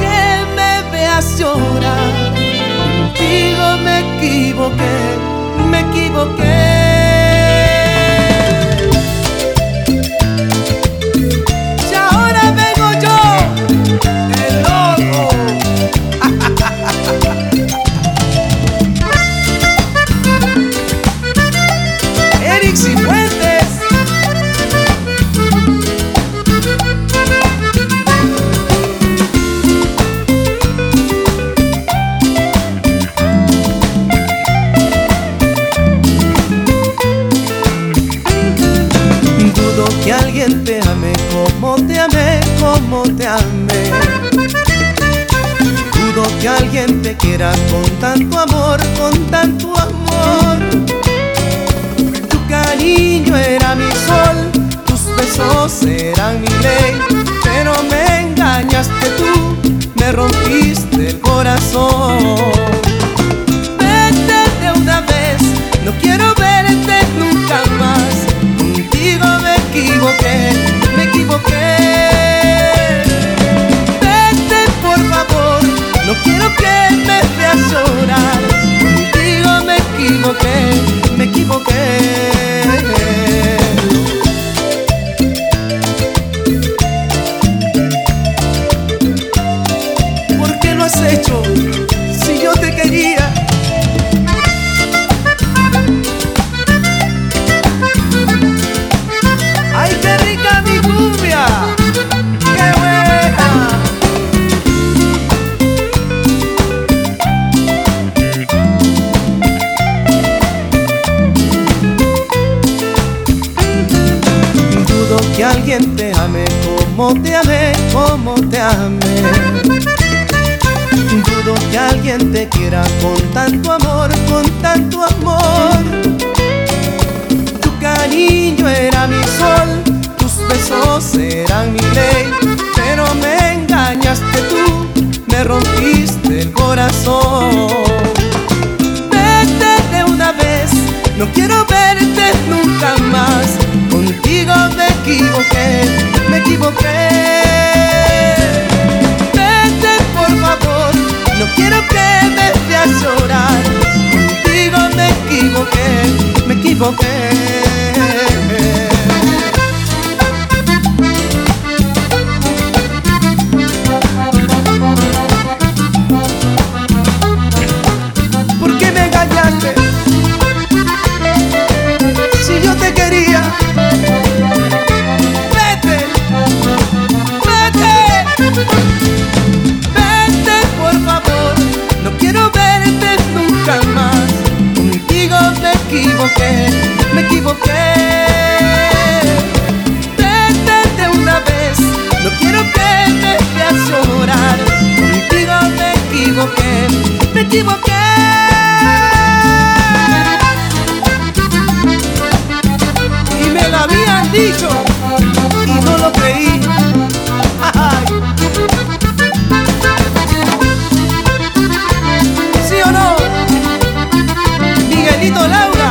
que me veas llorar. Contigo me equivoqué, me equivoqué. Te ame como te amé, como te amé. Dudo que alguien te quiera con tanto amor, con tanto amor. Hecho si yo te quería? ¡Ay, qué rica mi cumbia! ¡Qué buena! Dudo que alguien te ame como te amé, como te amé. Te quiera con tanto amor, con tanto amor. Tu cariño era mi sol, tus besos eran mi ley. Pero me engañaste tú, me rompiste el corazón. Vete de una vez, no quiero verte nunca más. Contigo me equivoqué, me equivoqué. Equivoqué, me equivoqué, me equivoqué. Vete una vez. No quiero que me veas llorar. Contigo me equivoqué, me equivoqué. y me lo habían dicho y no lo creí. ¿Sí o no? Miguelito Lau.